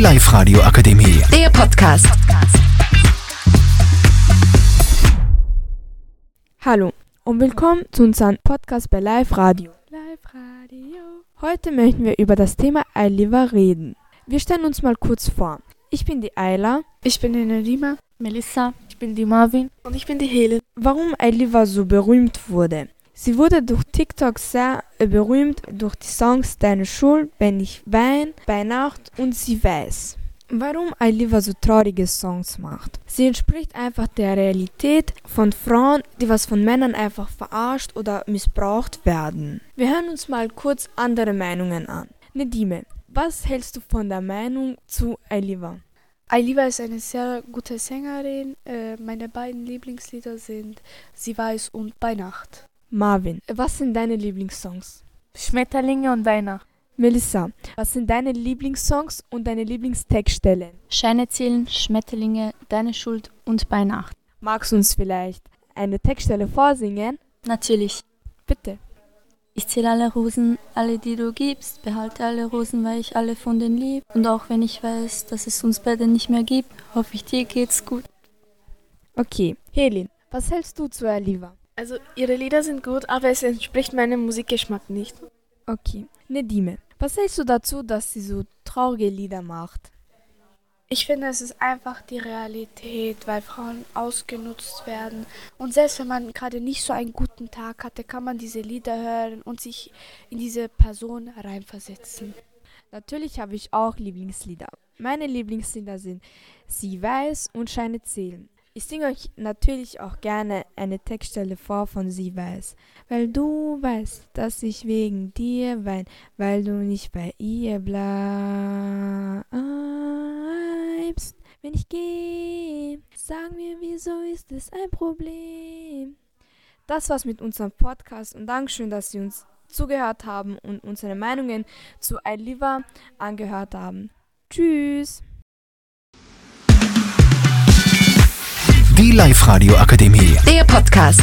Live-Radio Akademie. Der Podcast. Hallo und willkommen zu unserem Podcast bei Live Radio. Live Radio. Heute möchten wir über das Thema Eiliva reden. Wir stellen uns mal kurz vor. Ich bin die Ayla. Ich bin die Nerima. Melissa. Ich bin die Marvin. Und ich bin die Helen. Warum Eiliva so berühmt wurde? Sie wurde durch TikTok sehr berühmt durch die Songs Deine Schuld, Wenn ich wein, Bei Nacht und Sie weiß. Warum Eiliva so traurige Songs macht? Sie entspricht einfach der Realität von Frauen, die was von Männern einfach verarscht oder missbraucht werden. Wir hören uns mal kurz andere Meinungen an. Nedime, was hältst du von der Meinung zu Eiliva? Eiliva ist eine sehr gute Sängerin. Äh, meine beiden Lieblingslieder sind Sie weiß und Bei Nacht. Marvin, was sind deine Lieblingssongs? Schmetterlinge und Weihnacht. Melissa, was sind deine Lieblingssongs und deine Lieblingstextstellen? Scheine zählen, Schmetterlinge, Deine Schuld und Bei Nacht. Magst du uns vielleicht eine Textstelle vorsingen? Natürlich. Bitte. Ich zähle alle Rosen, alle die du gibst, behalte alle Rosen, weil ich alle von denen lieb. Und auch wenn ich weiß, dass es uns beide nicht mehr gibt, hoffe ich dir geht's gut. Okay, Helin, was hältst du zu Aliva? Also ihre Lieder sind gut, aber es entspricht meinem Musikgeschmack nicht. Okay, Nedime, was hältst du dazu, dass sie so traurige Lieder macht? Ich finde, es ist einfach die Realität, weil Frauen ausgenutzt werden. Und selbst wenn man gerade nicht so einen guten Tag hatte, kann man diese Lieder hören und sich in diese Person reinversetzen. Natürlich habe ich auch Lieblingslieder. Meine Lieblingslieder sind Sie weiß und Scheine zählen. Ich singe euch natürlich auch gerne eine Textstelle vor von Sie weiß, weil du weißt, dass ich wegen dir wein, weil du nicht bei ihr bleibst. Wenn ich gehe, sag mir, wieso ist es ein Problem? Das war's mit unserem Podcast und Dankeschön, dass Sie uns zugehört haben und unsere Meinungen zu I Liver angehört haben. Tschüss! Die Live-Radio Akademie. Der Podcast.